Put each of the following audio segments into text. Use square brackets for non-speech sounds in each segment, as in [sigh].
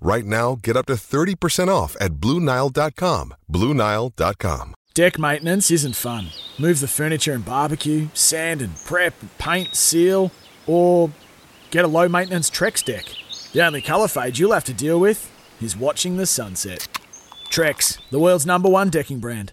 Right now, get up to 30% off at BlueNile.com. BlueNile.com. Deck maintenance isn't fun. Move the furniture and barbecue, sand and prep, paint, seal, or get a low maintenance Trex deck. The only colour fade you'll have to deal with is watching the sunset. Trex, the world's number one decking brand.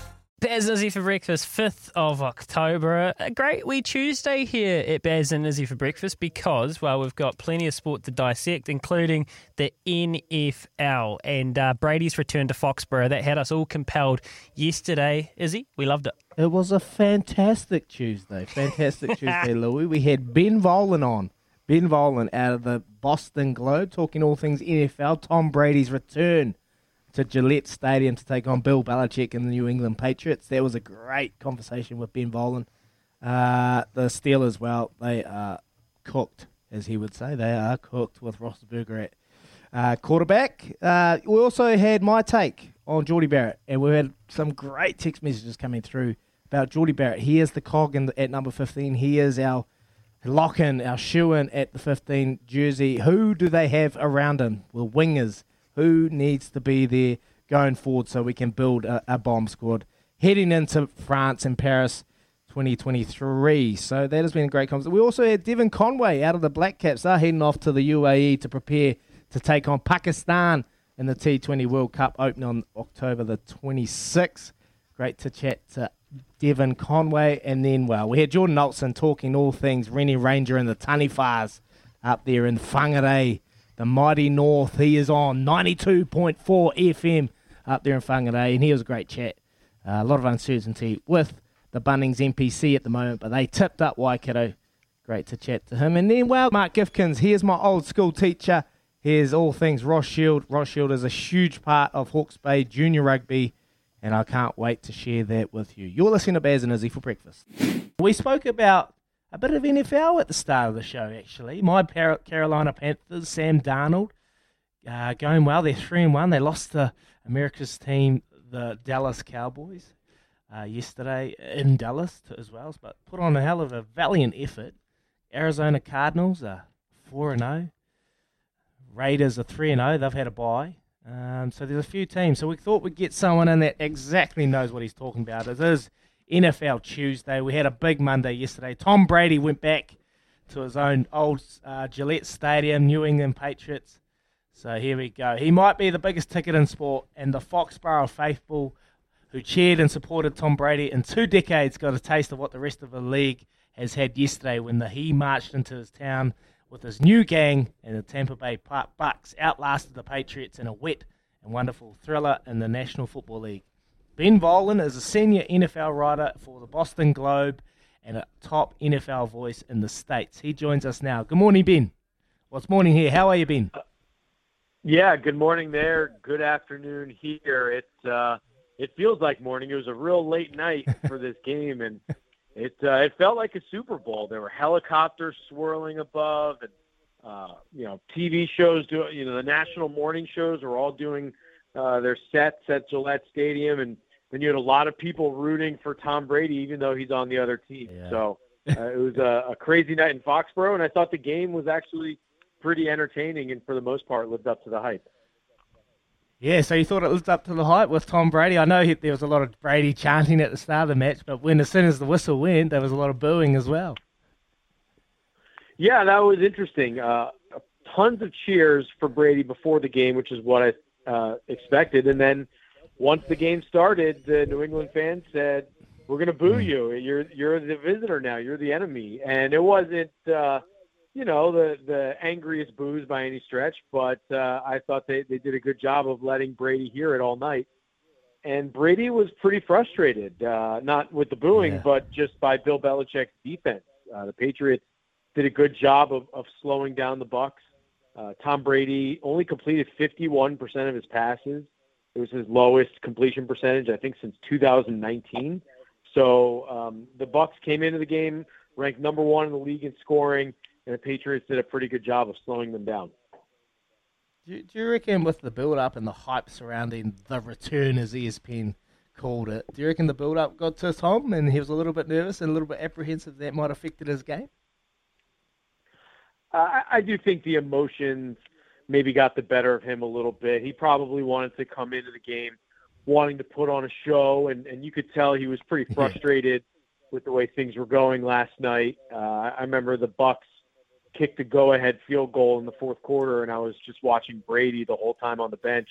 Baz and Izzy for breakfast, 5th of October. A great wee Tuesday here at Baz and Izzy for breakfast because, well, we've got plenty of sport to dissect, including the NFL and uh, Brady's return to Foxborough. That had us all compelled yesterday. Izzy, we loved it. It was a fantastic Tuesday. Fantastic Tuesday, [laughs] Louis. We had Ben Volin on. Ben Volin out of the Boston Globe talking all things NFL. Tom Brady's return to Gillette Stadium to take on Bill Belichick and the New England Patriots. That was a great conversation with Ben Volin. Uh, the Steelers, well, they are cooked, as he would say. They are cooked with Roethlisberger at uh, quarterback. Uh, we also had my take on Jordie Barrett, and we had some great text messages coming through about Jordie Barrett. He is the cog in the, at number 15. He is our lock-in, our shoe-in at the 15 jersey. Who do they have around him? Well, wingers. Who needs to be there going forward so we can build a, a bomb squad heading into France and Paris 2023. So that has been a great conversation. We also had Devon Conway out of the Black Caps. They're heading off to the UAE to prepare to take on Pakistan in the T20 World Cup opening on October the 26th. Great to chat to Devon Conway. And then, well, we had Jordan Olsen talking all things Rene Ranger and the Taniwhas up there in Whangarei, the mighty north. He is on 92.4 FM up there in Whangarei, and he was a great chat. Uh, a lot of uncertainty with the Bunnings NPC at the moment, but they tipped up Waikato. Great to chat to him. And then, well, Mark Gifkins, here's my old school teacher. Here's all things Ross Shield. Ross Shield is a huge part of Hawke's Bay Junior Rugby, and I can't wait to share that with you. You're listening to Baz and Izzy for breakfast. We spoke about a bit of NFL at the start of the show, actually. My Carolina Panthers, Sam Darnold, uh, going well. They're 3 and 1. They lost to America's team, the Dallas Cowboys, uh, yesterday in Dallas t- as well, but put on a hell of a valiant effort. Arizona Cardinals are 4 and 0. Raiders are 3 and 0. They've had a bye. Um, so there's a few teams. So we thought we'd get someone in that exactly knows what he's talking about. It is NFL Tuesday. We had a big Monday yesterday. Tom Brady went back to his own old uh, Gillette Stadium, New England Patriots. So here we go. He might be the biggest ticket in sport, and the Foxborough faithful who cheered and supported Tom Brady in two decades got a taste of what the rest of the league has had yesterday when the, he marched into his town with his new gang and the Tampa Bay Bucks outlasted the Patriots in a wet and wonderful thriller in the National Football League. Ben Volin is a senior NFL writer for the Boston Globe and a top NFL voice in the States. He joins us now. Good morning, Ben. Well, it's morning here. How are you, Ben? Yeah, good morning there. Good afternoon here. It uh, it feels like morning. It was a real late night [laughs] for this game, and it uh, it felt like a Super Bowl. There were helicopters swirling above, and uh, you know, TV shows do you know the national morning shows were all doing uh, their sets at Gillette Stadium, and then you had a lot of people rooting for Tom Brady, even though he's on the other team. Yeah. So [laughs] uh, it was a, a crazy night in Foxborough, and I thought the game was actually pretty entertaining, and for the most part lived up to the hype. Yeah, so you thought it lived up to the hype with Tom Brady. I know he, there was a lot of Brady chanting at the start of the match, but when as soon as the whistle went, there was a lot of booing as well. Yeah, that was interesting. Uh, tons of cheers for Brady before the game, which is what I uh, expected, and then once the game started, the New England fans said, "We're going to boo you. You're you're the visitor now. You're the enemy." And it wasn't. Uh, you know, the the angriest boos by any stretch, but uh, I thought they, they did a good job of letting Brady hear it all night. And Brady was pretty frustrated, uh, not with the booing, yeah. but just by Bill Belichick's defense. Uh, the Patriots did a good job of, of slowing down the Bucks. Uh, Tom Brady only completed 51% of his passes. It was his lowest completion percentage, I think, since 2019. So um, the Bucks came into the game ranked number one in the league in scoring and the Patriots did a pretty good job of slowing them down. Do you, do you reckon with the build up and the hype surrounding the return, as ESPN called it, do you reckon the build up got to Tom and he was a little bit nervous and a little bit apprehensive that might have affected his game? Uh, I do think the emotions maybe got the better of him a little bit. He probably wanted to come into the game wanting to put on a show, and, and you could tell he was pretty frustrated with the way things were going last night. Uh, I remember the Bucks kicked a go-ahead field goal in the fourth quarter, and I was just watching Brady the whole time on the bench,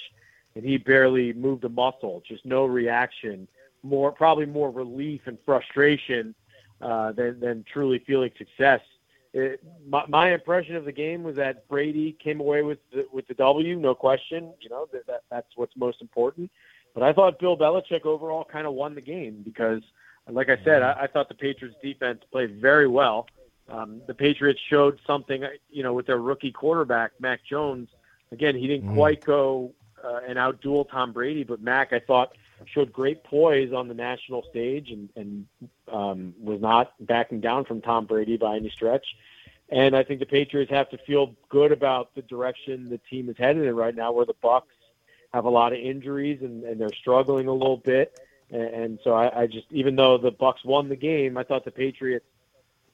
and he barely moved a muscle, just no reaction. More probably more relief and frustration uh, than than truly feeling success. It, my, my impression of the game was that Brady came away with the, with the W, no question. You know that, that that's what's most important. But I thought Bill Belichick overall kind of won the game because, like I said, I, I thought the Patriots defense played very well. Um, the Patriots showed something, you know, with their rookie quarterback Mac Jones. Again, he didn't mm. quite go uh, and outduel Tom Brady, but Mac, I thought, showed great poise on the national stage and, and um, was not backing down from Tom Brady by any stretch. And I think the Patriots have to feel good about the direction the team is headed in right now, where the Bucks have a lot of injuries and, and they're struggling a little bit. And, and so I, I just, even though the Bucks won the game, I thought the Patriots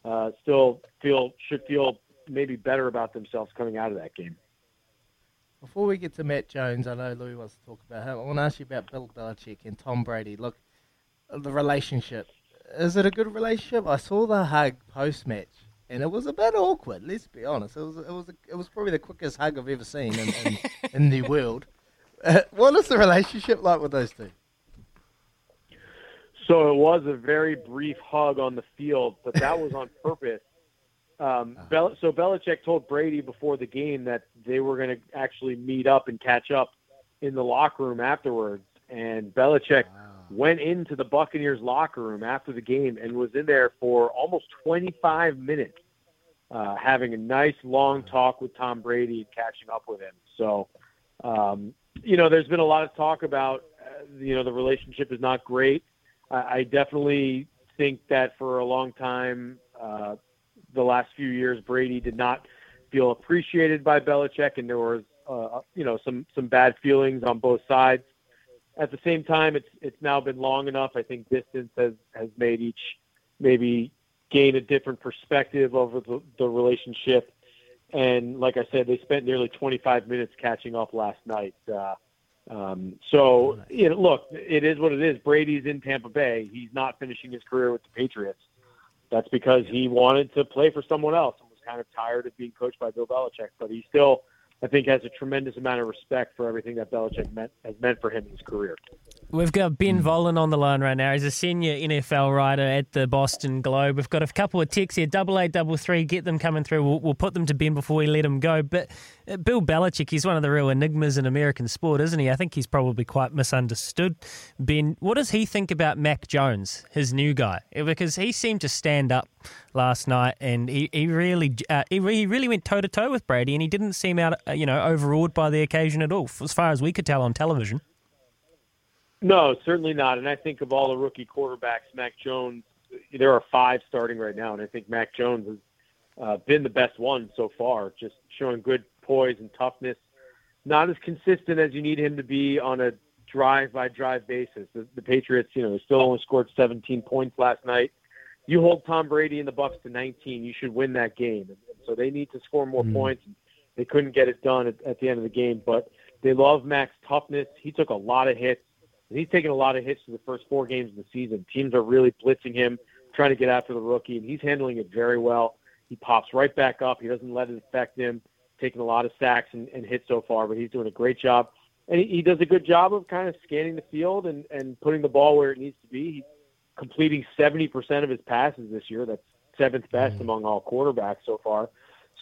uh, still feel should feel maybe better about themselves coming out of that game. Before we get to Matt Jones, I know Louis wants to talk about him. I want to ask you about Bill Belichick and Tom Brady. Look, the relationship. Is it a good relationship? I saw the hug post match, and it was a bit awkward. Let's be honest. It was it was it was probably the quickest hug I've ever seen in, in, [laughs] in the world. Uh, [laughs] what is the relationship like with those two? So it was a very brief hug on the field, but that was on purpose. Um, uh-huh. Bel- so Belichick told Brady before the game that they were going to actually meet up and catch up in the locker room afterwards. And Belichick wow. went into the Buccaneers locker room after the game and was in there for almost 25 minutes, uh, having a nice long talk with Tom Brady and catching up with him. So, um, you know, there's been a lot of talk about, uh, you know, the relationship is not great. I, I definitely think that for a long time, uh, the last few years, Brady did not feel appreciated by Belichick, and there was, uh, you know, some some bad feelings on both sides. At the same time, it's it's now been long enough. I think distance has has made each maybe gain a different perspective over the, the relationship. And like I said, they spent nearly 25 minutes catching up last night. Uh, um, so, you know, look, it is what it is. Brady's in Tampa Bay. He's not finishing his career with the Patriots. That's because he wanted to play for someone else and was kind of tired of being coached by Bill Belichick. But he still I think has a tremendous amount of respect for everything that Belichick meant, has meant for him in his career. We've got Ben Volin on the line right now. He's a senior NFL writer at the Boston Globe. We've got a couple of texts here, double eight, double three. Get them coming through. We'll, we'll put them to Ben before we let him go. But uh, Bill Belichick, he's one of the real enigmas in American sport, isn't he? I think he's probably quite misunderstood. Ben, what does he think about Mac Jones, his new guy? Because he seemed to stand up last night, and he he really uh, he, he really went toe to toe with Brady, and he didn't seem out uh, you know overawed by the occasion at all, as far as we could tell on television. No, certainly not. And I think of all the rookie quarterbacks, Mac Jones, there are five starting right now, and I think Mac Jones has uh, been the best one so far, just showing good poise and toughness. Not as consistent as you need him to be on a drive by drive basis. The, the Patriots, you know, they still only scored 17 points last night you hold Tom Brady and the Bucks to 19, you should win that game. And, so they need to score more mm. points. They couldn't get it done at, at the end of the game, but They love Mac's toughness. He took a lot of hits. He's taken a lot of hits for the first four games of the season. Teams are really blitzing him, trying to get after the rookie, and he's handling it very well. He pops right back up. He doesn't let it affect him. Taking a lot of sacks and, and hits so far, but he's doing a great job. And he, he does a good job of kind of scanning the field and, and putting the ball where it needs to be. He's completing 70% of his passes this year. That's seventh best among all quarterbacks so far.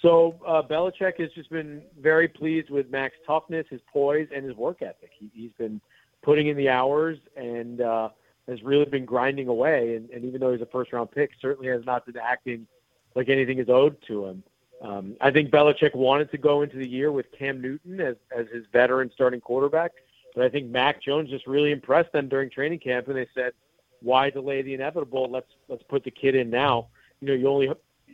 So uh, Belichick has just been very pleased with Mac's toughness, his poise, and his work ethic. He, he's been putting in the hours and uh, has really been grinding away. And, and even though he's a first round pick, certainly has not been acting like anything is owed to him. Um, I think Belichick wanted to go into the year with Cam Newton as, as his veteran starting quarterback, but I think Mac Jones just really impressed them during training camp, and they said, "Why delay the inevitable? Let's let's put the kid in now." You know, you only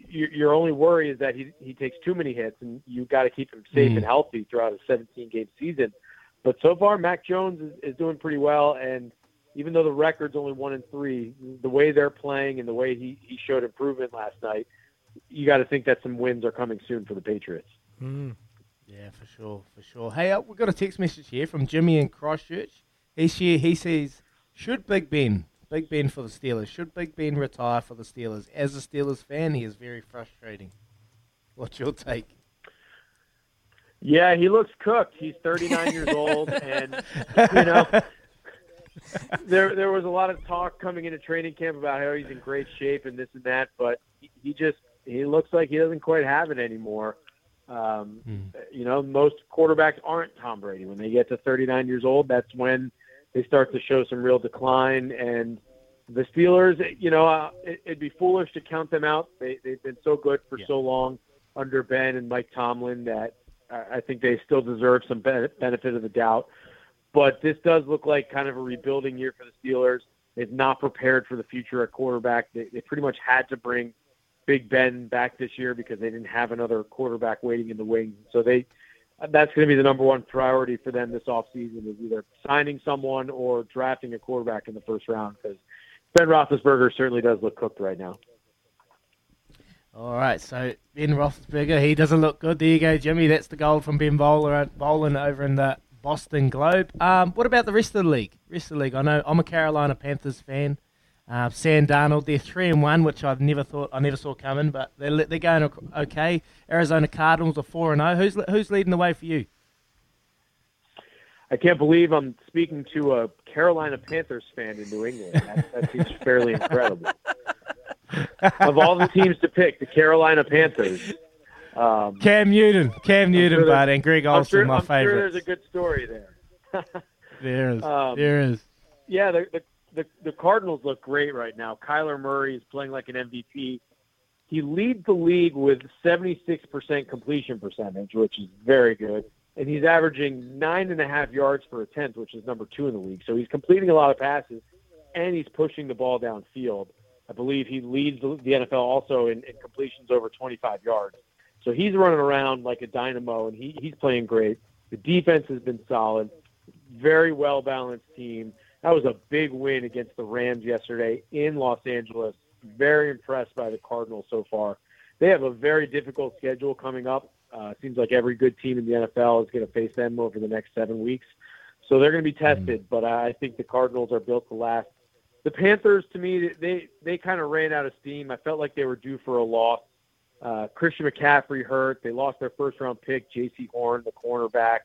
your, your only worry is that he he takes too many hits, and you got to keep him safe Mm. and healthy throughout a 17 game season. But so far, Mac Jones is, is doing pretty well, and even though the record's only one and three, the way they're playing and the way he he showed improvement last night, you got to think that some wins are coming soon for the Patriots. Yeah, for sure, for sure. Hey, uh, we've got a text message here from Jimmy in Christchurch. He's here. He says, "Should Big Ben, Big Ben for the Steelers, should Big Ben retire for the Steelers? As a Steelers fan, he is very frustrating. What's your take?" Yeah, he looks cooked. He's 39 years old, and you know, there there was a lot of talk coming into training camp about how he's in great shape and this and that, but he, he just he looks like he doesn't quite have it anymore. Um, You know, most quarterbacks aren't Tom Brady. When they get to 39 years old, that's when they start to show some real decline. And the Steelers, you know, uh, it, it'd be foolish to count them out. They, they've been so good for so long under Ben and Mike Tomlin that I think they still deserve some ben- benefit of the doubt. But this does look like kind of a rebuilding year for the Steelers. They've not prepared for the future at quarterback. They, they pretty much had to bring Big Ben back this year because they didn't have another quarterback waiting in the wings. So they that's going to be the number one priority for them this offseason is either signing someone or drafting a quarterback in the first round because Ben Roethlisberger certainly does look cooked right now. All right, so Ben Roethlisberger, he doesn't look good. There you go, Jimmy. That's the goal from Ben Bowler, Bowlen over in the Boston Globe. Um, what about the rest of the league? Rest of the league. I know I'm a Carolina Panthers fan. Uh, Sam Darnold, they're three and one, which I've never thought I never saw coming, but they're they're going okay. Arizona Cardinals are four and zero. Who's who's leading the way for you? I can't believe I'm speaking to a Carolina Panthers fan in New England. That, that seems fairly incredible. [laughs] of all the teams to pick, the Carolina Panthers. Um, Cam Newton, Cam Newton, sure bud, and Greg I'm Olsen, sure, my I'm sure favorite. there's a good story there. [laughs] there is, um, there is. Yeah, the, the the the Cardinals look great right now. Kyler Murray is playing like an MVP. He leads the league with 76% completion percentage, which is very good, and he's averaging nine and a half yards per attempt, which is number two in the league. So he's completing a lot of passes, and he's pushing the ball downfield. I believe he leads the NFL also in, in completions over 25 yards. So he's running around like a dynamo, and he, he's playing great. The defense has been solid, very well balanced team. That was a big win against the Rams yesterday in Los Angeles. Very impressed by the Cardinals so far. They have a very difficult schedule coming up. Uh, seems like every good team in the NFL is going to face them over the next seven weeks. So they're going to be tested, but I think the Cardinals are built to last. The Panthers, to me, they they kind of ran out of steam. I felt like they were due for a loss. Uh, Christian McCaffrey hurt. They lost their first round pick, Jaycee Horn, the cornerback.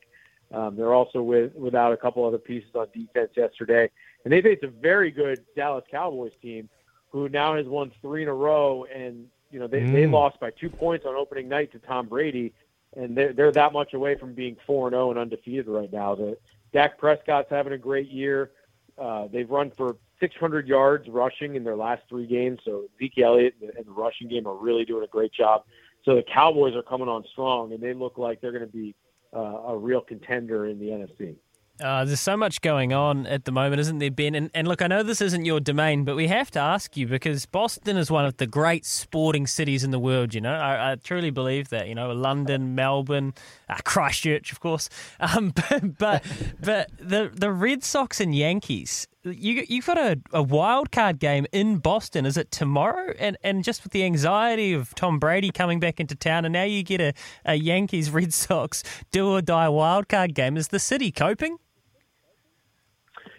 Um, they're also with, without a couple other pieces on defense yesterday, and they faced a very good Dallas Cowboys team, who now has won three in a row. And you know they, they Mm. lost by two points on opening night to Tom Brady, and they're they're that much away from being four and zero and undefeated right now. The Dak Prescott's having a great year. Uh, they've run for 600 yards rushing in their last three games. So Zeke Elliott and the rushing game are really doing a great job. So the Cowboys are coming on strong, and they look like they're going to be uh, a real contender in the NFC. Uh, there's so much going on at the moment, isn't there, Ben? And, and look, I know this isn't your domain, but we have to ask you because Boston is one of the great sporting cities in the world. You know, I, I truly believe that. You know, London, Melbourne, uh, Christchurch, of course. Um, [laughs] but but, but the the Red Sox and Yankees you you've got a, a wild card game in Boston. Is it tomorrow? And and just with the anxiety of Tom Brady coming back into town, and now you get a, a Yankees Red Sox do or die wild card game. Is the city coping?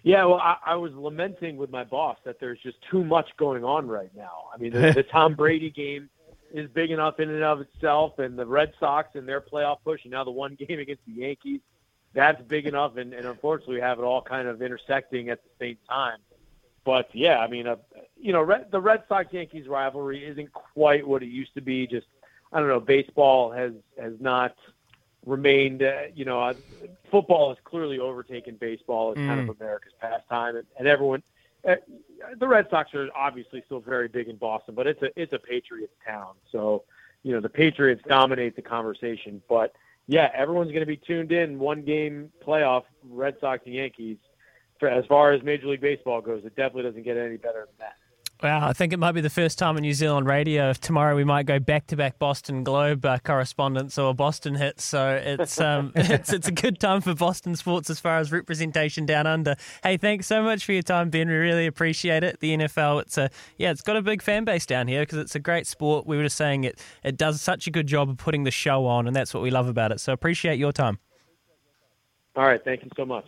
Yeah, well, I, I was lamenting with my boss that there's just too much going on right now. I mean, the, the [laughs] Tom Brady game is big enough in and of itself, and the Red Sox and their playoff push, and now the one [laughs] game against the Yankees, that's big enough. And, and unfortunately, we have it all kind of intersecting at the same time. But yeah, I mean, uh, you know, Red, the Red Sox Yankees rivalry isn't quite what it used to be. Just I don't know, baseball has has not remained. Uh, you know, uh, football has clearly overtaken baseball as mm. kind of mm. America's pastime, and, and everyone. Uh, the Red Sox are obviously still very big in Boston, but it's a it's a Patriots town, so you know the Patriots dominate the conversation. But yeah, everyone's going to be tuned in. One game playoff, Red Sox and Yankees. For, as far as Major League Baseball goes, it definitely doesn't get any better than that. Wow, I think it might be the first time on New Zealand radio. Tomorrow we might go back to back Boston Globe uh, correspondence or Boston hits. So it's um [laughs] it's it's a good time for Boston sports as far as representation down under. Hey, thanks so much for your time, Ben. We really appreciate it. The NFL, it's a yeah, it's got a big fan base down here because it's a great sport. We were just saying it it does such a good job of putting the show on, and that's what we love about it. So appreciate your time. All right, thank you so much.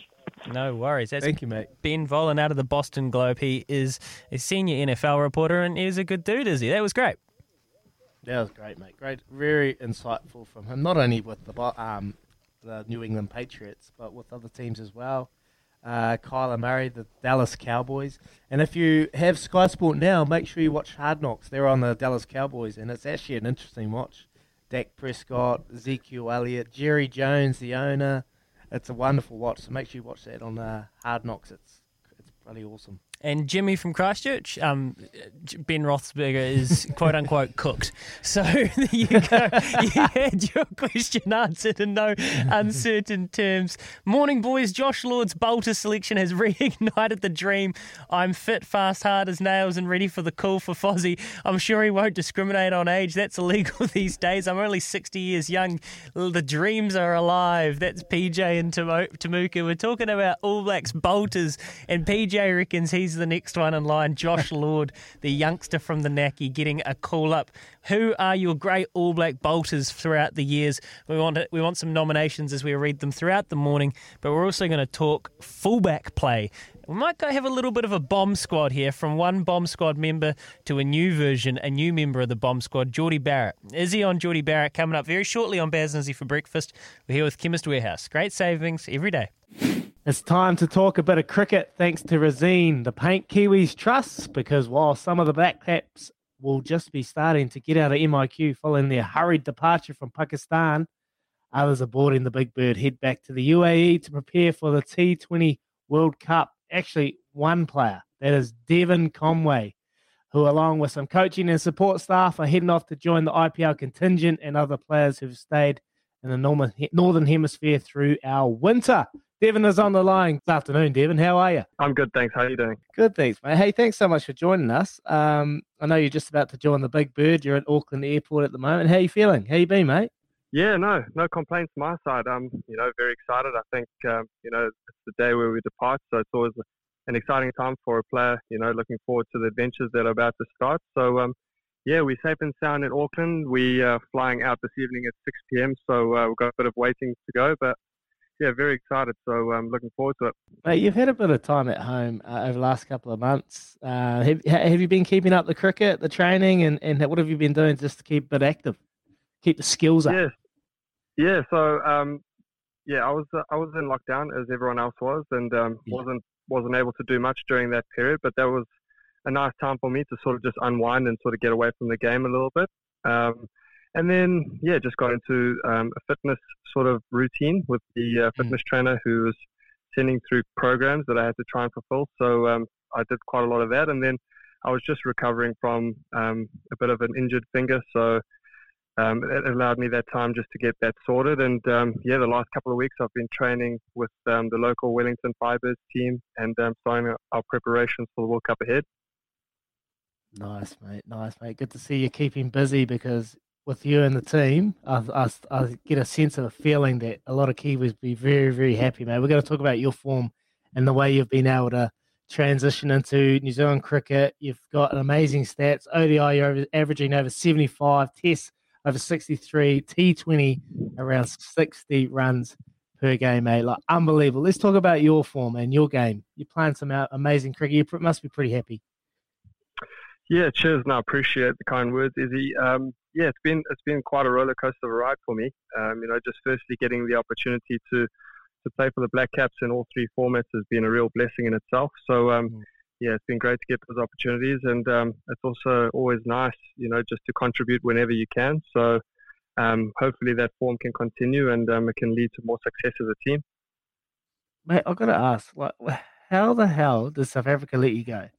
No worries. That's Thank you, mate. Ben Volin out of the Boston Globe. He is a senior NFL reporter and he's a good dude, is he? That was great. That was great, mate. Great, very insightful from him. Not only with the um, the New England Patriots, but with other teams as well. Uh, Kyler Murray, the Dallas Cowboys, and if you have Sky Sport now, make sure you watch Hard Knocks. They're on the Dallas Cowboys, and it's actually an interesting watch. Dak Prescott, Ezekiel Elliott, Jerry Jones, the owner, it's a wonderful watch. So make sure you watch that on uh, Hard Knocks. It's it's pretty awesome. And Jimmy from Christchurch, um, Ben Roethlisberger is [laughs] quote unquote cooked. So [laughs] you go. You had your question answered in no uncertain terms. Morning, boys. Josh Lord's bolter selection has [laughs] reignited the dream. I'm fit, fast, hard as nails, and ready for the call for Fozzie. I'm sure he won't discriminate on age. That's illegal these days. I'm only 60 years young. The dreams are alive. That's PJ and Temuka. We're talking about All Blacks bolters, and PJ reckons he's He's the next one in line. Josh [laughs] Lord, the youngster from the Naki, getting a call up. Who are your great All Black bolters throughout the years? We want we want some nominations as we read them throughout the morning, but we're also going to talk fullback play. We might go have a little bit of a bomb squad here from one bomb squad member to a new version, a new member of the bomb squad, Jordie Barrett. Izzy on Jordie Barrett coming up very shortly on Baz and Izzy for breakfast. We're here with Chemist Warehouse. Great savings every day. It's time to talk a bit of cricket thanks to Resene, the Paint Kiwis Trust, because while some of the Black Caps will just be starting to get out of MIQ following their hurried departure from Pakistan, others are boarding the Big Bird, head back to the UAE to prepare for the T20 World Cup. Actually, one player, that is Devon Conway, who, along with some coaching and support staff, are heading off to join the IPL contingent and other players who've stayed in the Northern Hemisphere through our winter. Devon is on the line. Good afternoon, Devin, How are you? I'm good, thanks. How are you doing? Good, thanks, mate. Hey, thanks so much for joining us. Um, I know you're just about to join the Big Bird. You're at Auckland Airport at the moment. How are you feeling? How you been, mate? Yeah, no, no complaints my side. I'm, you know, very excited. I think, um, you know, it's the day where we depart, so it's always an exciting time for a player. You know, looking forward to the adventures that are about to start. So, um, yeah, we're safe and sound in Auckland. We are flying out this evening at 6 p.m., so uh, we've got a bit of waiting to go, but yeah, very excited. So I'm um, looking forward to it. Mate, you've had a bit of time at home uh, over the last couple of months. Uh, have, have you been keeping up the cricket, the training, and, and what have you been doing just to keep a bit active, keep the skills up? Yeah, yeah. So um, yeah, I was uh, I was in lockdown as everyone else was, and um, yeah. wasn't wasn't able to do much during that period. But that was a nice time for me to sort of just unwind and sort of get away from the game a little bit. Um, and then, yeah, just got into um, a fitness sort of routine with the uh, hmm. fitness mm. trainer who was sending through programs that I had to try and fulfill. So um, I did quite a lot of that. And then I was just recovering from um, a bit of an injured finger. So um, it allowed me that time just to get that sorted. And um, yeah, the last couple of weeks I've been training with um, the local Wellington Firebirds team and starting our preparations for the World Cup ahead. Nice, mate. Nice, mate. Good to see you keeping busy because with you and the team, I, I, I, get a sense of a feeling that a lot of Kiwis be very, very happy, mate. We're going to talk about your form and the way you've been able to transition into New Zealand cricket. You've got amazing stats. ODI, you're averaging over 75, Tests over 63, T20 around 60 runs per game, mate. Like unbelievable. Let's talk about your form and your game. You're playing some amazing cricket. You must be pretty happy. Yeah, cheers. No, I appreciate the kind words, Izzy. Um, yeah, it's been it's been quite a roller coaster ride for me. Um, you know, just firstly getting the opportunity to to play for the Black Caps in all three formats has been a real blessing in itself. So um, mm. yeah, it's been great to get those opportunities, and um, it's also always nice, you know, just to contribute whenever you can. So um, hopefully that form can continue and um, it can lead to more success as a team. Mate, I've got to ask, like, how the hell does South Africa let you go?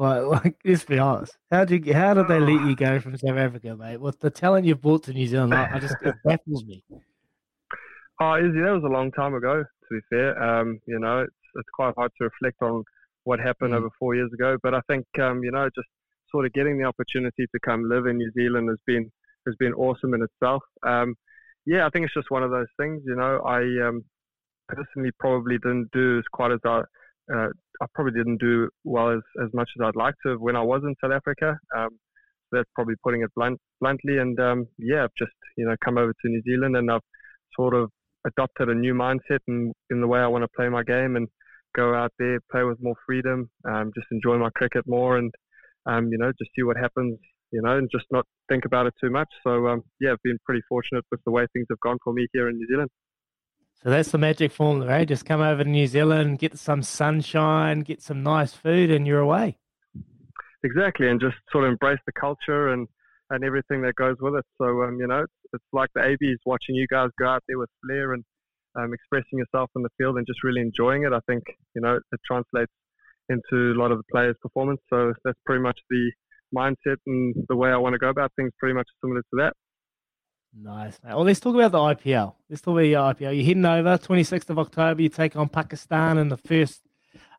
Like, [laughs] like, let's be honest. How did you, how did they let you go from South Africa, mate? With the talent you've brought to New Zealand, I, I just it [laughs] baffles me. Oh, Izzy, that was a long time ago. To be fair, um, you know, it's it's quite hard to reflect on what happened mm. over four years ago. But I think, um, you know, just sort of getting the opportunity to come live in New Zealand has been has been awesome in itself. Um, yeah, I think it's just one of those things. You know, I um, personally probably didn't do as quite as I uh, I probably didn't do well as, as much as I'd like to when I was in South Africa. Um, that's probably putting it blunt, bluntly. And um, yeah, I've just you know come over to New Zealand and I've sort of adopted a new mindset in, in the way I want to play my game and go out there, play with more freedom, um, just enjoy my cricket more, and um, you know just see what happens. You know, and just not think about it too much. So um, yeah, I've been pretty fortunate with the way things have gone for me here in New Zealand. So that's the magic formula, right? Just come over to New Zealand, get some sunshine, get some nice food, and you're away. Exactly, and just sort of embrace the culture and, and everything that goes with it. So, um, you know, it's, it's like the ABs watching you guys go out there with flair and um, expressing yourself in the field and just really enjoying it. I think, you know, it translates into a lot of the players' performance. So that's pretty much the mindset and the way I want to go about things, pretty much similar to that. Nice, mate. Well, let's talk about the IPL. Let's talk about your IPL. You're heading over 26th of October. You take on Pakistan in the first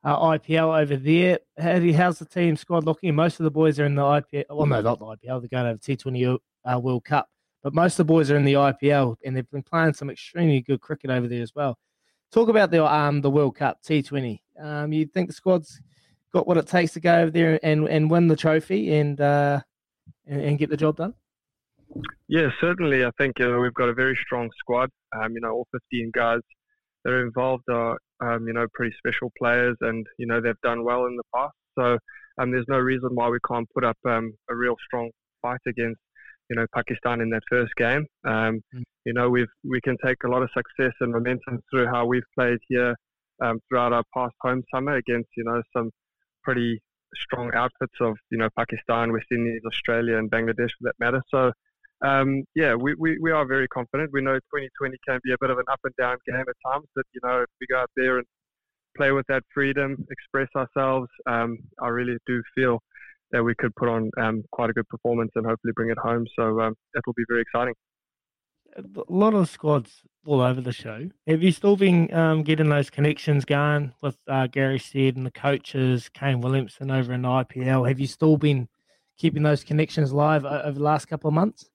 uh, IPL over there. How do you, how's the team squad looking? Most of the boys are in the IPL. Well, no, not the IPL. They're going over T20 uh, World Cup. But most of the boys are in the IPL, and they've been playing some extremely good cricket over there as well. Talk about the um the World Cup T20. Um, you think the squad's got what it takes to go over there and and win the trophy and uh and, and get the job done? Yeah, certainly. I think uh, we've got a very strong squad. Um, you know, all 15 guys that are involved are, um, you know, pretty special players, and you know they've done well in the past. So um, there's no reason why we can't put up um, a real strong fight against, you know, Pakistan in that first game. Um, mm. You know, we've we can take a lot of success and momentum through how we've played here um, throughout our past home summer against, you know, some pretty strong outfits of, you know, Pakistan, West Indies, Australia, and Bangladesh for that matter. So um, yeah, we, we, we are very confident. We know 2020 can be a bit of an up and down game at times, but you know, if we go out there and play with that freedom, express ourselves, um, I really do feel that we could put on um, quite a good performance and hopefully bring it home. So um, it'll be very exciting. A lot of squads all over the show. Have you still been um, getting those connections going with uh, Gary Stead and the coaches, Kane Williamson over in IPL? Have you still been keeping those connections live over the last couple of months?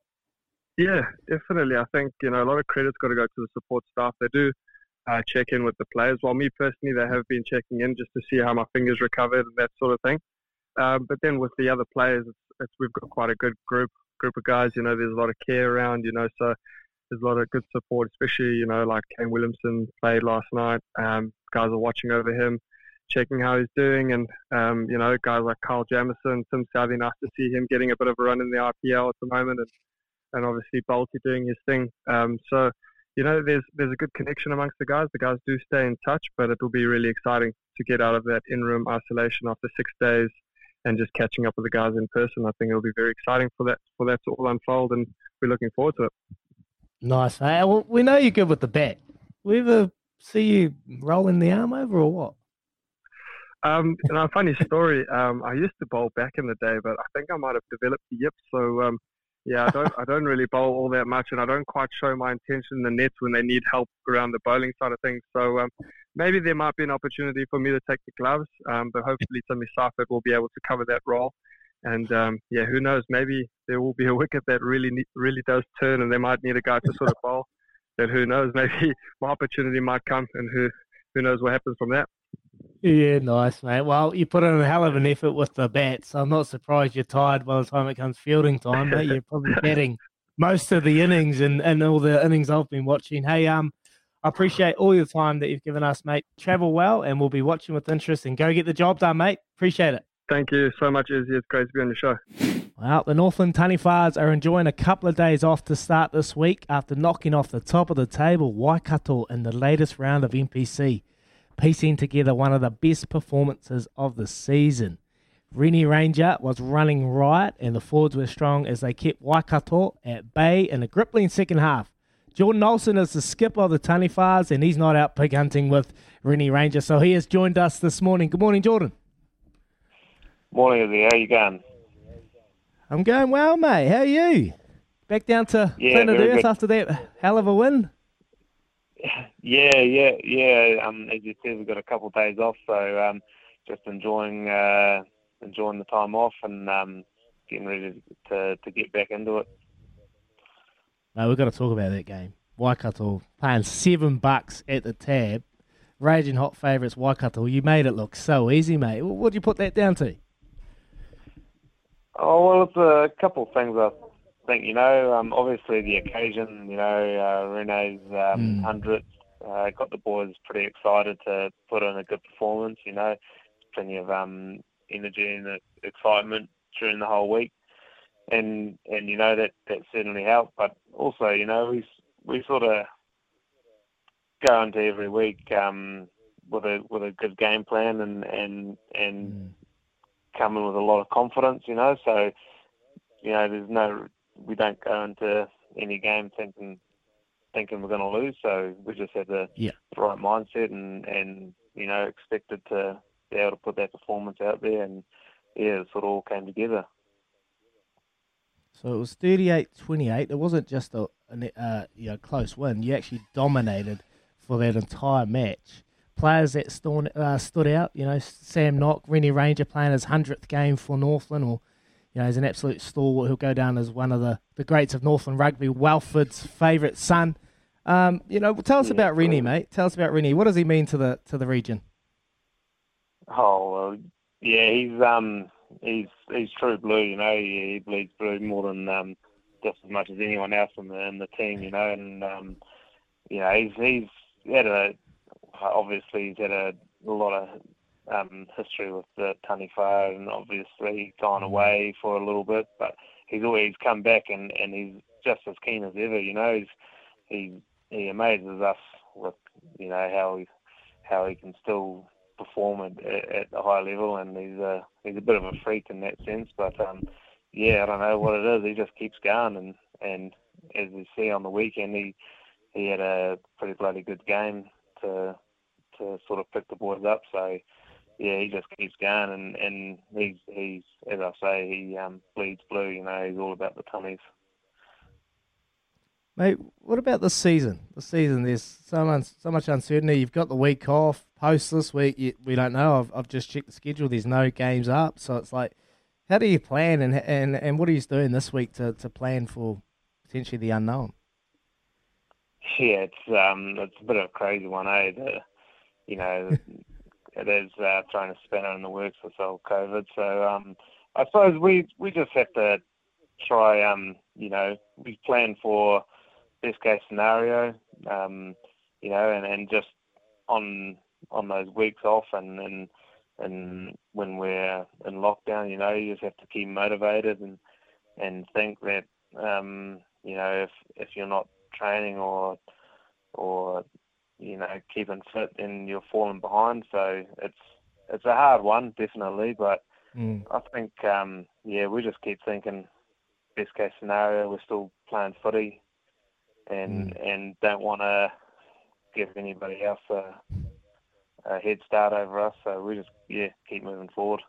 Yeah, definitely. I think you know a lot of credit's got to go to the support staff. They do uh, check in with the players. While me personally, they have been checking in just to see how my fingers recovered and that sort of thing. Um, but then with the other players, it's, it's, we've got quite a good group group of guys. You know, there's a lot of care around. You know, so there's a lot of good support, especially you know like Kane Williamson played last night. Um, guys are watching over him, checking how he's doing, and um, you know guys like Kyle Jamieson, Tim Southee. Nice to see him getting a bit of a run in the IPL at the moment, and and obviously Bolty doing his thing. Um, so, you know, there's there's a good connection amongst the guys. The guys do stay in touch, but it will be really exciting to get out of that in-room isolation after six days and just catching up with the guys in person. I think it'll be very exciting for that for that to all unfold, and we're looking forward to it. Nice. Hey, well, we know you're good with the bat. We ever see you rolling the arm over or what? Um, you know, funny story. Um, I used to bowl back in the day, but I think I might have developed the yips. So um, yeah, I don't I don't really bowl all that much, and I don't quite show my intention in the nets when they need help around the bowling side of things. So um, maybe there might be an opportunity for me to take the gloves, um, but hopefully Timmy Seifert will be able to cover that role. And um, yeah, who knows? Maybe there will be a wicket that really really does turn, and they might need a guy to sort of bowl. But who knows? [laughs] Maybe my opportunity might come, and who who knows what happens from that. Yeah, nice, mate. Well, you put in a hell of an effort with the bats. I'm not surprised you're tired by the time it comes fielding time, mate. You're probably [laughs] batting most of the innings and, and all the innings I've been watching. Hey, um, I appreciate all your time that you've given us, mate. Travel well, and we'll be watching with interest and go get the job done, mate. Appreciate it. Thank you so much, Izzy. It's great to be on the show. Well, the Northland Taniwhas are enjoying a couple of days off to start this week after knocking off the top of the table Waikato in the latest round of NPC, piecing together one of the best performances of the season. Rene Ranger was running riot, and the Fords were strong as they kept Waikato at bay in a gripping second half. Jordan Olsen is the skipper of the Taniwhas, and he's not out pig hunting with Rene Ranger, so he has joined us this morning. Good morning, Jordan. Morning, Izzy. How you going? I'm going well, mate. How are you? Back down to Yeah, planet Earth good. after that hell of a win. Yeah, yeah, yeah. Um, as you said, we've got a couple of days off, so um, just enjoying uh, enjoying the time off and um, getting ready to to get back into it. No, we've got to talk about that game. Waikato paying seven bucks at the tab. Raging hot favourites, Waikato. You made it look so easy, mate. What do you put that down to? Oh well, it's a couple of things I think. You know, um, obviously the occasion. You know, uh, Rene's um, Mm. hundredth uh, got the boys pretty excited to put in a good performance. You know, plenty of um, energy and excitement during the whole week, and and you know that that certainly helped. But also, you know, we we sort of go into every week um, with a with a good game plan and and and come in with a lot of confidence, you know. So, you know, there's no, we don't go into any game thinking thinking we're going to lose. So we just have the, Yeah. the right mindset and and you know expected to be able to put that performance out there, and yeah, it sort of all came together. So it was 38-28. It wasn't just a, an, uh, you know, close win. You actually dominated for that entire match. Players that stood, uh, stood out, you know, Sam Nock, Rene Ranger playing his 100th game for Northland, or, you know, he's an absolute stalwart He'll go down as one of the, the greats of Northland rugby, Welford's favourite son. Um, you know, tell us about Rene, mate. Tell us about Rene. What does he mean to the to the region? Oh well, yeah, he's um he's he's true blue, you know. He, he bleeds blue more than um just as much as anyone else in the in the team, you know. And um, you know, he's he's had a obviously he's had a, a lot of um history with the Taniwha and obviously gone away for a little bit, but he's always come back and and he's just as keen as ever, you know. He's he he amazes us with you know how he how he can still perform at, at a high level, and he's a he's a bit of a freak in that sense. But um, yeah, I don't know what it is. He just keeps going, and and as you see on the weekend, he he had a pretty bloody good game to to sort of pick the boys up. So yeah, he just keeps going, and and he's he's as I say, he um, bleeds blue. You know, he's all about the tummies. Mate, what about the season? The season, there's so much, so much uncertainty. You've got the week off. Post this week, you, we don't know. I've, I've just checked the schedule. There's no games up, so it's like, how do you plan and and, and what are you doing this week to, to plan for potentially the unknown? Yeah, it's um, it's a bit of a crazy one, eh? The, you know, [laughs] it is uh, throwing a spanner in the works with whole COVID. So um, I suppose we we just have to try. Um, you know, we plan for best case scenario. Um, you know, and, and just on on those weeks off and and and when we're in lockdown, you know, you just have to keep motivated and and think that um, you know if if you're not training or or you know keeping fit, and you're falling behind. So it's it's a hard one, definitely. But Mm. I think um, yeah, we just keep thinking best case scenario. We're still playing footy, and and don't want to give anybody else a, a head start over us. So we just yeah keep moving forward.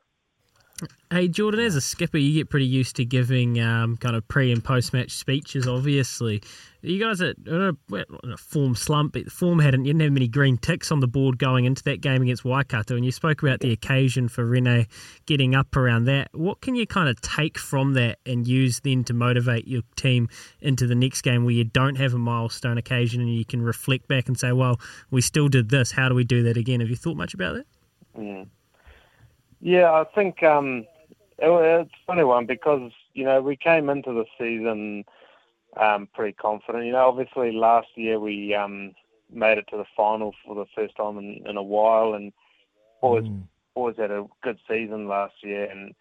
Hey, Jordan, as a skipper, you get pretty used to giving um, kind of pre and post match speeches, obviously. You guys are in a, form slump. but form hadn't, you didn't have many green ticks on the board going into that game against Waikato, and you spoke about the occasion for Rene getting up around that. What can you kind of take from that and use then to motivate your team into the next game where you don't have a milestone occasion and you can reflect back and say, well, we still did this. How do we do that again? Have you thought much about that? Mm. Yeah, I think um, it, it's a funny one because you know we came into the season um, pretty confident. You know, obviously last year we um, made it to the final for the first time in, in a while, and always Mm. always had a good season last year, and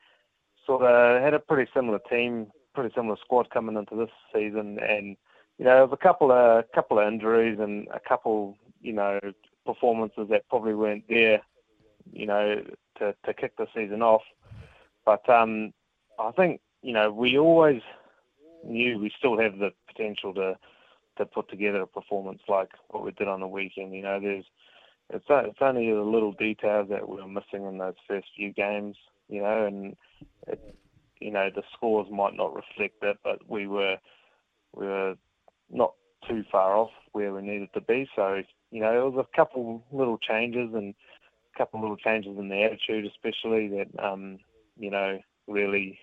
sort of had a pretty similar team, pretty similar squad coming into this season, and you know, there was a couple of couple of injuries and a couple, you know, performances that probably weren't there, you know, to to kick the season off. But um, I think you know we always knew we still have the potential to to put together a performance like what we did on the weekend. You know, there's it's it's only the little details that we were missing in those first few games. You know, and it, you know the scores might not reflect that, but we were we were not too far off where we needed to be. So you know, it was a couple little changes and a couple little changes in the attitude, especially that um, you know really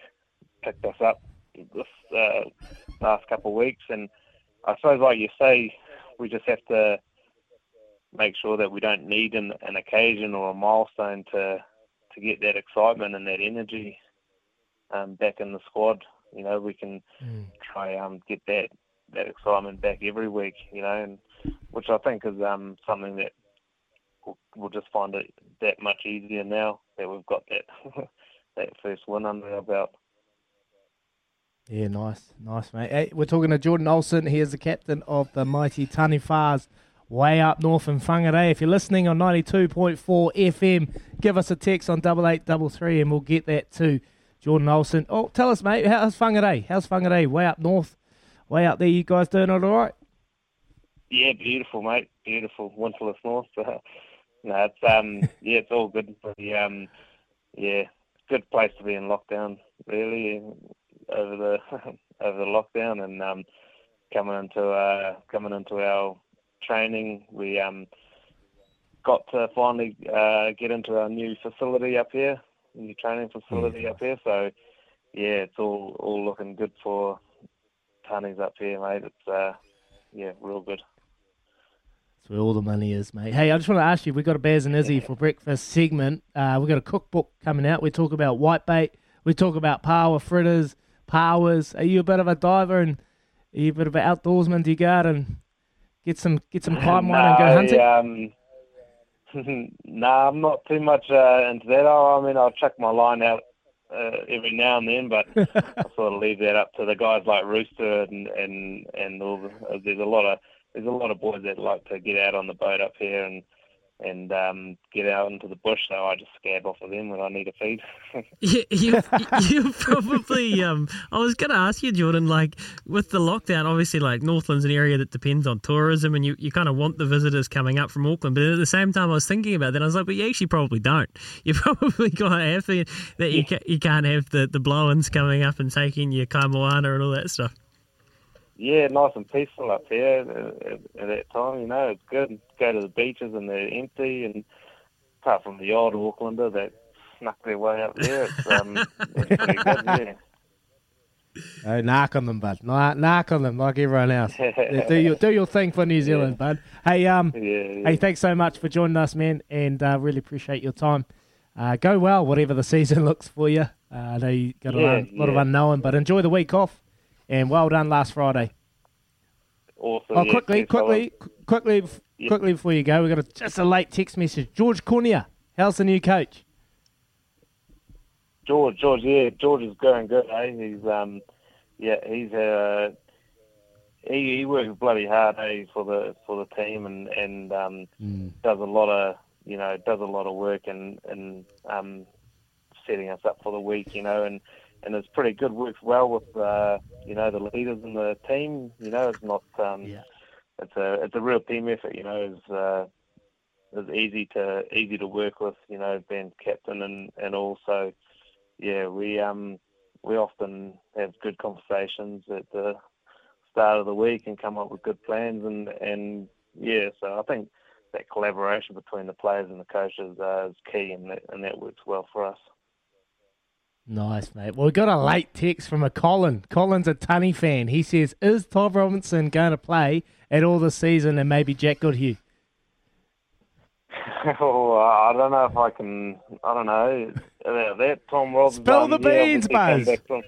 picked us up this uh, last couple of weeks. And I suppose, like you say, we just have to make sure that we don't need an, an occasion or a milestone to to get that excitement and that energy um, back in the squad. You know, we can Mm. try um get that that excitement back every week. You know, and which I think is um something that we'll, just find it that much easier now that we've got that [laughs] that first win under our belt. Yeah, nice, nice, mate. Hey, we're talking to Jordan Olsen. He is the captain of the mighty Taniwhas way up north in Whangarei. If you're listening on 92.4 FM, give us a text on 8833 and we'll get that to Jordan Olsen. Oh, tell us, mate, how's Whangarei? How's Whangarei? Way up north, way up there. You guys doing it all right? Yeah, beautiful, mate. Beautiful. Winterless North. Uh, no, it's um yeah, it's all good. For the, um yeah, good place to be in lockdown, really, over the [laughs] over the lockdown and um coming into uh coming into our training we um got to finally uh get into our new facility up here, new training facility up here. So yeah, it's all all looking good for Tunnies up here, mate. It's uh yeah, real good. That's where all the money is, mate. Hey, I just want to ask you, we've got a Bears and Izzy for breakfast segment. Uh, we've got a cookbook coming out. We talk about whitebait. We talk about paua fritters, pauas. Are you a bit of a diver and are you a bit of an outdoorsman? Do you go out and get some get some kaimoana and go hunting? Um, [laughs] nah, I'm not too much uh, into that. I I mean, I'll chuck my line out uh, every now and then, but [laughs] I sort of leave that up to the guys like Rooster and and and all. The, uh, there's a lot of there's a lot of boys that like to get out on the boat up here and and um, get out into the bush. So I just scab off of them when I need a feed. [laughs] you, you, you probably. Um, I was going to ask you, Jordan. Like with the lockdown, obviously, like Northland's an area that depends on tourism, and you, you kind of want the visitors coming up from Auckland. But at the same time, I was thinking about that. I was like, but you actually probably don't. [laughs] You probably got to have the, that you ca- you can't have the the blow-ins coming up and taking your kaimoana and all that stuff. Yeah, nice and peaceful up here at, at that time. You know, it's good. Go to the beaches and they're empty, and apart from the odd Aucklander that snuck their way up there, it's, um, [laughs] it's pretty good. Yeah. Oh, knock on them, bud. Knock, knock on them like everyone else. Do your do your thing for New [laughs] Zealand, bud. Hey, um, Yeah, yeah. hey, thanks so much for joining us, man, and uh, really appreciate your time. Uh, go well, whatever the season [laughs] looks for you. Uh, I know you got a Yeah, lot, lot of unknown, but enjoy the week off, and well done last Friday. Also, Oh, yeah, quickly, quickly, qu- quickly, Yeah. quickly before you go, we got a, just a late text message. George Konia, how's the new coach? George, George, yeah, George is going good. Eh? He's um, yeah, he's uh, he he works bloody hard, eh, for the for the team and and um, does a lot of you know does a lot of work and and um, setting us up for the week, you know, and and it's pretty good. Works well with uh, you know the leaders in the team. You know, it's not um, Yeah. it's a it's a real team effort. You know, it's uh, it's easy to easy to work with. You know, being captain and and also yeah, we um we often have good conversations at the start of the week and come up with good plans and and yeah, so I think that collaboration between the players and the coaches uh, is key and that and that works well for us. Nice, mate. Well, we got a late text from a Colin. Colin's a Tunny fan. He says, "Is Todd Robinson going to play at all this season, and maybe Jack Goodhue?" [laughs] oh, I don't know if I can. I don't know about that. Tom Robinson. Spill the yeah, beans, coming Baz. back from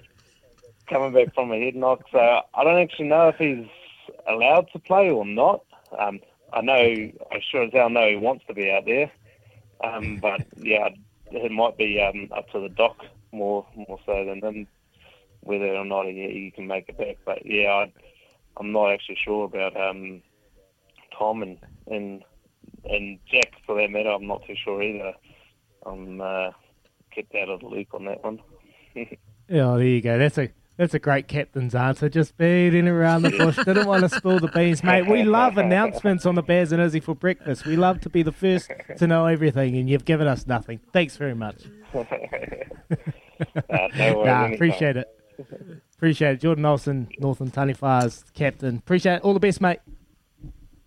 coming back from a head knock, so I don't actually know if he's allowed to play or not. Um, I know, I sure as hell know he wants to be out there, um, but yeah, it might be um, up to the doc more more so than him whether or not he, he can make it back. But yeah, I, I'm not actually sure about um, Tom and and and Jack for that matter. I'm not too sure either. I'm uh, kept out of the loop on that one. [laughs] Yeah, there you go. That's a that's a great captain's answer. Just beating around the bush. Didn't want to spill the beans, mate. We [laughs] love announcements on the Bears and Izzy for breakfast. We love to be the first to know everything, and you've given us nothing. Thanks very much. [laughs] uh, no worries, Nah, anytime. appreciate it. Appreciate it. Jordan Olsen, Northern Taniwha's captain. Appreciate it. All the best, mate.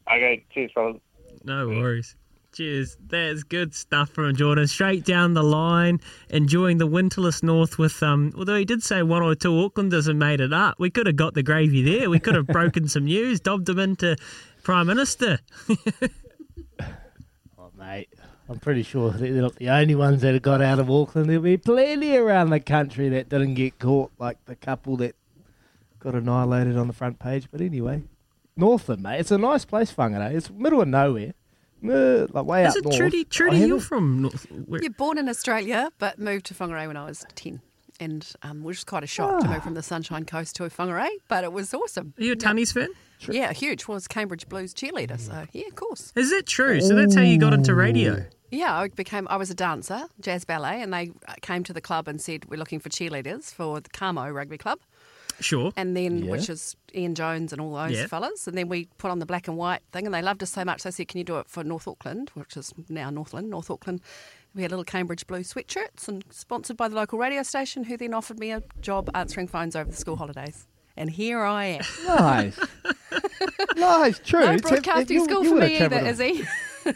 Okay, cheers, fellas. No worries. Cheers. That's good stuff from Jordan. Straight down the line, enjoying the winterless north with um although he did say one or two Aucklanders have made it up. We could have got the gravy there. We could have [laughs] broken some news, dobbed him into Prime Minister. [laughs] Oh, mate. I'm pretty sure they're not the only ones that have got out of Auckland. There'll be plenty around the country that didn't get caught, like the couple that got annihilated on the front page. But anyway, Northland, mate. It's a nice place, Whangarei. It's middle of nowhere. Uh, Like way Is up it north. Trudy? Trudy, you're from North. Where, You're born in Australia, but moved to Whangarei when I was 10. And um, which was quite a shock to Ah. move from the Sunshine Coast to Whangarei, but it was awesome. are you a Tunnies fan? Yeah, huge. Was Cambridge Blues cheerleader, so yeah, of course. Is that true? So that's how you got into radio. Yeah, I became. I was a dancer, jazz ballet, and they came to the club and said we're looking for cheerleaders for the Kamo Rugby Club, Sure. and then Yeah. which is Ian Jones and all those Yeah. fellas, and then we put on the black and white thing, and they loved us so much they said, "Can you do it for North Auckland, which is now Northland, North Auckland?" We had little Cambridge Blue sweatshirts, and sponsored by the local radio station, who then offered me a job answering phones over the school holidays. And here I am. [laughs] Nice. [laughs] nice, true. No It's- broadcasting you- school you for me either, travelled- is he? [laughs]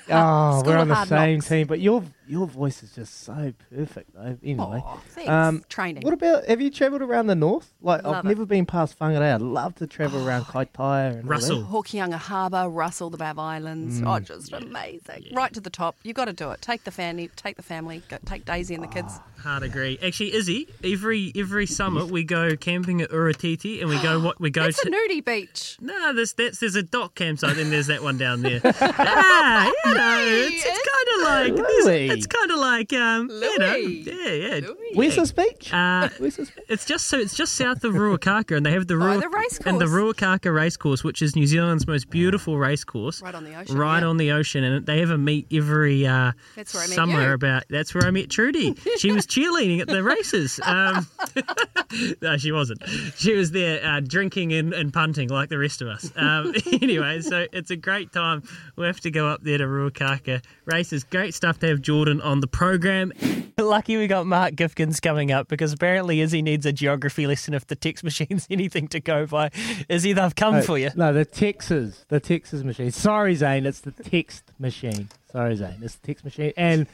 Oh, School we're on the same Knocks. team, but your your voice is just so perfect, though. Anyway, Aw, thanks. Training. What about have you travelled around the north? Like I've it. never been past Whangarei. I'd love to travel around Kaitaia and all that. Russell. Hokianga Harbour, Russell, the Bay of Islands. Mm. Oh, just amazing. Right to the top. You've got to do it. Take the family, take the family, go, take Daisy and the kids. Hard agree. Actually, Izzy, every every summer we go camping at Uretiti and we go [gasps] what we go It's to. a nudie beach. No, there's that's there's a DOC campsite and there's that one down there. [laughs] ah, you know, it's, it's kind of like there's- Louis. It's kind of like um, you know, Louis. yeah, yeah. Where's this beach? Uh, Where's this beach? it's just so it's just south of Ruakaka, and they have the By Rua- the race and the. Ruakaka race course, which is New Zealand's most beautiful race course, Right on the ocean, right yeah. on the ocean, and they have a meet every uh, That's where I met summer. you. About that's where I met Trudy. [laughs] She was cheerleading at the races. Um, [laughs] no, she wasn't. She was there uh, drinking and, and punting like the rest of us. Um, [laughs] anyway, so it's a great time. We have to go up there to Ruakaka races. Great stuff to have Jordan on the program. Lucky we got Mark Gifkins coming up because apparently Izzy needs a geography lesson if the text [laughs] machine's anything to go by. Izzy, they've come for you. No, the Texas, the Texas machine. Sorry, Zane, it's the text machine. Sorry, Zane, it's the text machine. And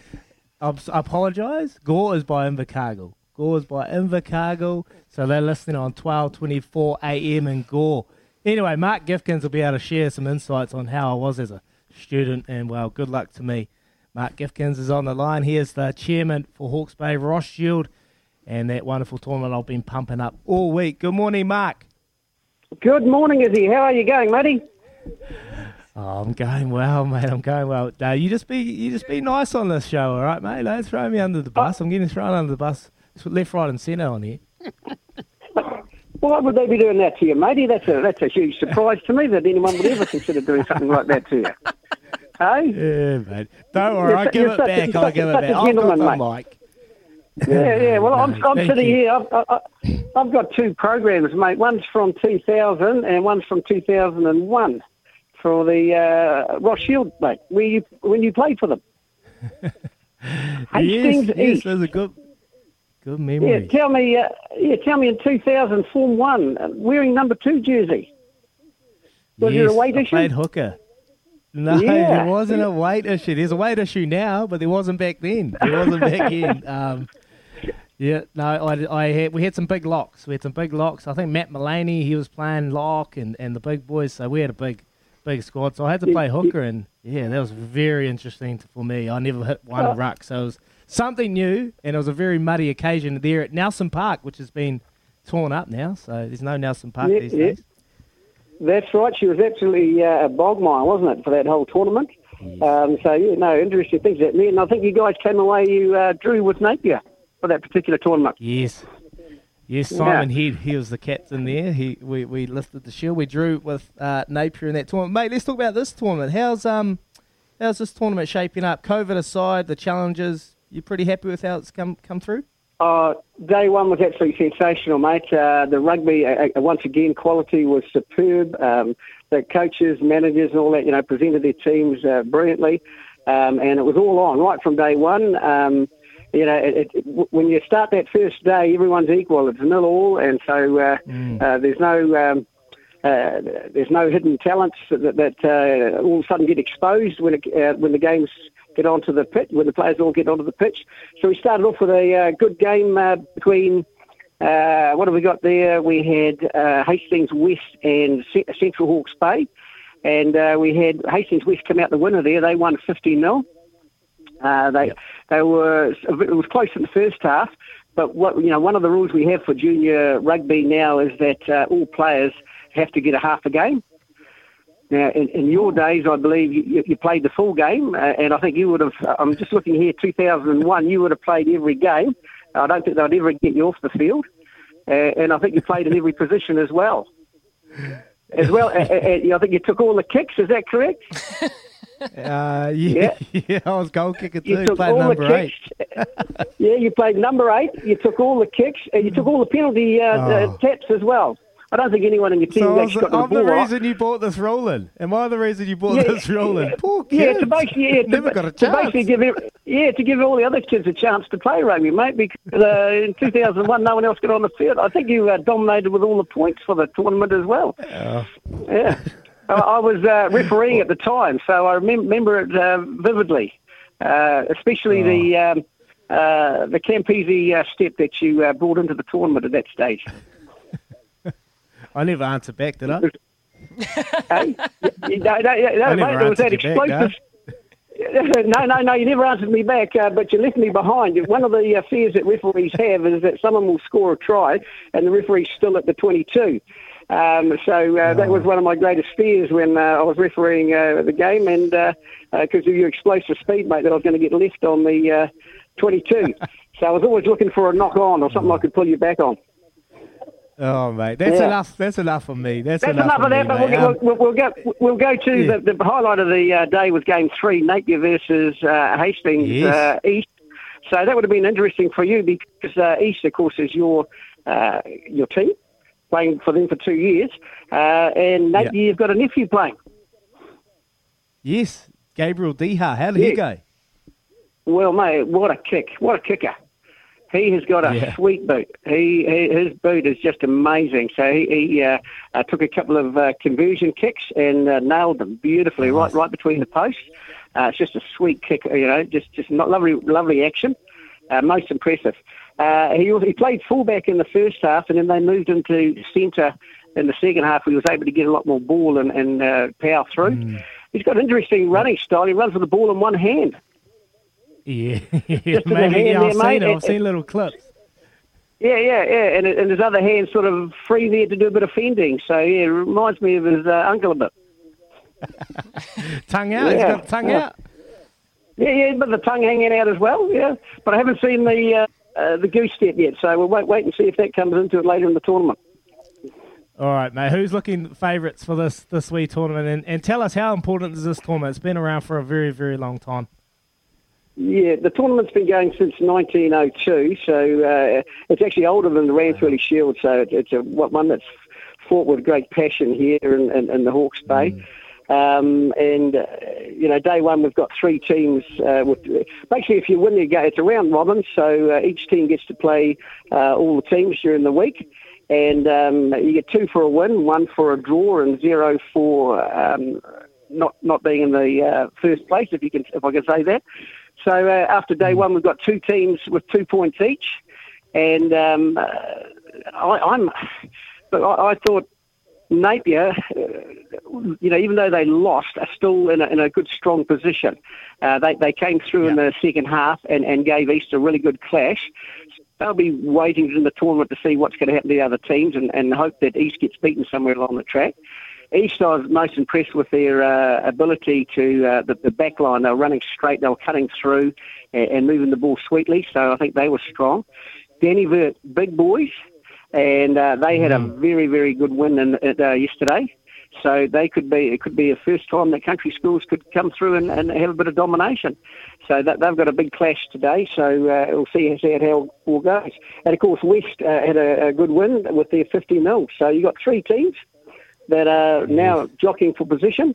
I apologise. Gore is by Invercargill. Gore is by Invercargill. So they're listening on 12:24 a.m. in Gore. Anyway, Mark Gifkins will be able to share some insights on how I was as a student, and well, good luck to me. Mark Gifkins is on the line. He is the chairman for Hawke's Bay Ross Shield, and that wonderful tournament I've been pumping up all week. Good morning, Mark. Good morning, Izzy. How are you going, matey? Oh, I'm going well, mate. I'm going well. Uh, you just be you just be nice on this show, all right, mate? Don't throw me under the bus. I'm getting thrown under the bus, left, right, and centre on here. [laughs] Why would they be doing that to you, matey? That's a that's a huge surprise to me that anyone would ever consider doing something like that to you. [laughs] Hey? Yeah, mate. Don't worry, I'll give it such back. I'll give it back. I've got the mic. Yeah, yeah. Well, I'm, [laughs] I'm sitting you. here. I've, I, I've got two programs, mate. One's from 2000 and one's from 2001 for the uh, Ross Shield, mate. Where you when you played for them? [laughs] Hastings yes, yes, those are good, good Yeah, tell me. Uh, yeah, tell me in 2000, Form One, uh, wearing number two jersey. Was yes, it a weight I issue? played hooker. No, [laughs] Yeah. there wasn't a weight issue. There's a weight issue now, but there wasn't back then. There wasn't back [laughs] then. Um, yeah, no, I, I had, we had some big locks. We had some big locks. I think Matt Mullaney, he was playing lock, and, and the big boys. So we had a big, big squad. So I had to play hooker, and yeah, that was very interesting for me. I never hit one Oh. ruck, so it was something new, and it was a very muddy occasion there at Nelson Park, which has been torn up now. So there's no Nelson Park Yeah, these yeah. days. That's right. She was absolutely uh, a bog mine, wasn't it, for that whole tournament? Um, so, yeah, no, interesting things that And I think you guys came away, you uh, drew with Napier for that particular tournament. Yes. Yes, Yeah. Simon Head, he was the captain there. He we, we lifted the shield. We drew with uh, Napier in that tournament. Mate, let's talk about this tournament. How's um how's this tournament shaping up? COVID aside, the challenges, you pretty happy with how it's come come through? Uh, day one was absolutely sensational, mate. Uh, the rugby, uh, uh, once again, quality was superb. Um, the coaches, managers, and all that, you know, presented their teams uh, brilliantly, um, and it was all on right from day one. Um, you know, it, it, when you start that first day, everyone's equal. It's nil all, and so uh, uh, there's no. Um, uh, there's no hidden talents that, that uh, all of a sudden get exposed when it, uh, when the games get onto the pitch, when the players all get onto the pitch. So we started off with a uh, good game uh, between. Uh, what have we got there? We had uh, Hastings West and C- Central Hawke's Bay, and uh, we had Hastings West come out the winner there. They won 50 0. Uh, they they were it was close in the first half, but what you know one of the rules we have for junior rugby now is that uh, all players have to get a half a game. Now, in, in your days, I believe you, you- played the full game, uh, and I think you would have. I'm just looking here, 2001. You would have played every game. I don't think they'd ever get you off the field, uh, and I think you played in every position as well. As well, uh, uh, uh, I think you took all the kicks. Is that correct? [laughs] Uh, yeah, yeah, I was goal kicker too. You too, took played all number the eight. kicks. [laughs] yeah, you played number eight. You took all the kicks, and you took all the penalty uh, uh, Oh. taps as well. I don't think anyone in your team So actually got I'm the the ball. reason you bought this rolling. Am I the reason you bought Yeah, this rolling? Poor Yeah, to basically, yeah, to, Never got a to basically give ev- yeah to give all the other kids a chance to play rugby, mate. Because uh, in 2001, no one else got on the field. I think you uh, dominated with all the points for the tournament as well. Oh. Yeah, [laughs] I, I was uh, refereeing at the time, so I remem- remember it uh, vividly, uh, especially the Oh. um, uh, the Campese uh, step that you uh, brought into the tournament at that stage. I never answered back, did I? Hey, no, no, no, mate, there was that you back, explosive. no, no, no, you never answered me back, uh, but you left me behind. One of the uh, fears that referees have is that someone will score a try and the referee's still at the 22. Um, so uh, that was one of my greatest fears when uh, I was refereeing uh, the game, and because of your explosive speed, mate, that I was going to get left on the uh, 22. [laughs] so I was always looking for a knock on or something I could pull you back on. Oh, mate, that's Yeah. enough. That's enough for me. That's, That's enough, for of that. me, But we'll, Um, we'll, we'll go. We'll go to Yeah. the, the highlight of the uh, day was Game Three, Napier versus uh, Hastings Yes. uh, East. So that would have been interesting for you because uh, East, of course, is your uh, your team playing for them for two years, uh, and Napier, you've got a nephew playing. yes, Gabriel Deha. How did he Yeah. go? Well, mate, what a kick! What a kicker! He has got a Yeah. sweet boot. He, he his boot is just amazing. So he, he uh, uh, took a couple of uh, conversion kicks and uh, nailed them beautifully, right right between the posts. Uh, it's just a sweet kick, you know, just just not lovely lovely action. Uh, most impressive. Uh, he he played fullback in the first half, and then they moved into centre in the second half. He was able to get a lot more ball and, and uh, power through. He's got an interesting running style. He runs with the ball in one hand. Yeah, [laughs] the maybe. hand Yeah, there, I've mate. seen it. I've seen little clips. Yeah, yeah, yeah, and, and his other hand sort of free there to do a bit of fending. So yeah, it reminds me of his uh, uncle a bit. [laughs] Tongue out. He's Yeah, got tongue yeah. out. Yeah, yeah, but the tongue hanging out as well. Yeah, but I haven't seen the uh, uh, the goose step yet. So we'll wait, wait and see if that comes into it later in the tournament. All right, mate. Who's looking favourites for this this wee tournament? And, and tell us how important is this tournament? It's been around for a very, very long time. Yeah, the tournament's been going since 1902, so uh, it's actually older than the Ranfurly Shield. So it- it's a one that's fought with great passion here in, in, in the Hawke's Bay. Um, and uh, you know, day one we've got three teams. Uh, with basically, if you win the game, it's a round robin, so uh, each team gets to play uh, all the teams during the week, and um, you get two for a win, one for a draw, and zero for um, not not being in the uh, first place, if you can, if I can say that. So uh, after day one, we've got two teams with two points each, and um, uh, I, I'm. But I, I thought Napier, uh, you know, even though they lost, are still in a, in a good, strong position. Uh, they, they came through in the second half and, and gave East a really good clash. They'll be waiting in the tournament to see what's going to happen to the other teams and, and hope that East gets beaten somewhere along the track. East, I was most impressed with their uh, ability to uh, the, the back line. They were running straight, they were cutting through and, and moving the ball sweetly. So I think they were strong. Denver, big boys, and uh, they had a very, very good win in, uh, yesterday. So they could be it could be a first time that country schools could come through and, and have a bit of domination. So that, they've got a big clash today. So uh, we'll see, see how it all goes. And of course, West uh, had a, a good win with their 50 mil. So you got three teams that are now jockeying for position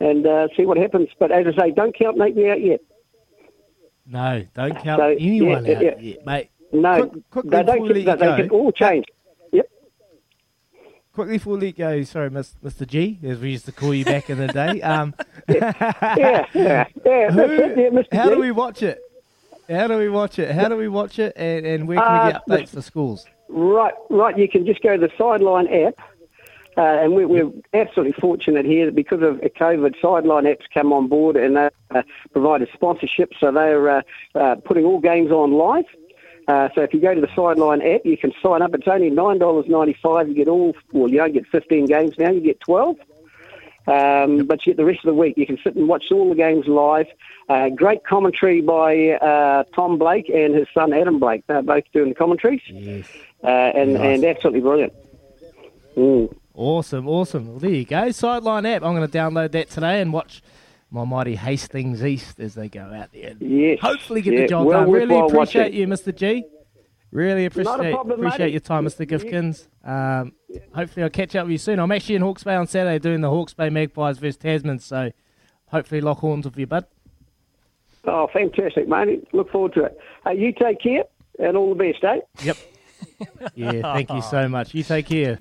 and uh, see what happens. But as I say, don't count Napier out yet. No, don't count So, anyone yeah, out yeah. yet, mate. No, Quick- quickly they, before don't, we they, you they go. can all change. Yep. Quickly before we let go, sorry, Mr. G, as we used to call you back in the day. Um, [laughs] Yeah, yeah, yeah. That's [laughs] it, yeah, Mr. how G. do we watch it? How do we watch it? How do we watch it? And, and where can we Uh, get updates for schools? Right, right. You can just go to the Sideline app, uh, and we're, we're absolutely fortunate here that because of COVID, Sideline apps come on board and they uh, provide a sponsorship, so they're uh, uh, putting all games on live. Uh, so if you go to the Sideline app, you can sign up. It's only nine dollars ninety five. You get all. Well, you don't get fifteen games now. You get twelve. Um, but you get the rest of the week. You can sit and watch all the games live. Uh, great commentary by uh, Tom Blake and his son Adam Blake. They're both doing the commentaries. Yes. Uh, and, Nice. and absolutely brilliant. Mm. Awesome, awesome. Well, there you go. Sideline app. I'm going to download that today and watch my mighty Hastings East as they go out there. and Yes. Hopefully get Yeah, the job well done. Really appreciate watching. you, Mr. G. Really appreciate problem, appreciate matey. your time, Mr. Gifkins. Um, hopefully I'll catch up with you soon. I'm actually in Hawke's Bay on Saturday doing the Hawke's Bay Magpies versus Tasman, so hopefully lock horns with you, bud. Oh, fantastic, mate. Look forward to it. Hey, you take care and all the best, eh? Yep. [laughs] Yeah, thank you so much. You take care.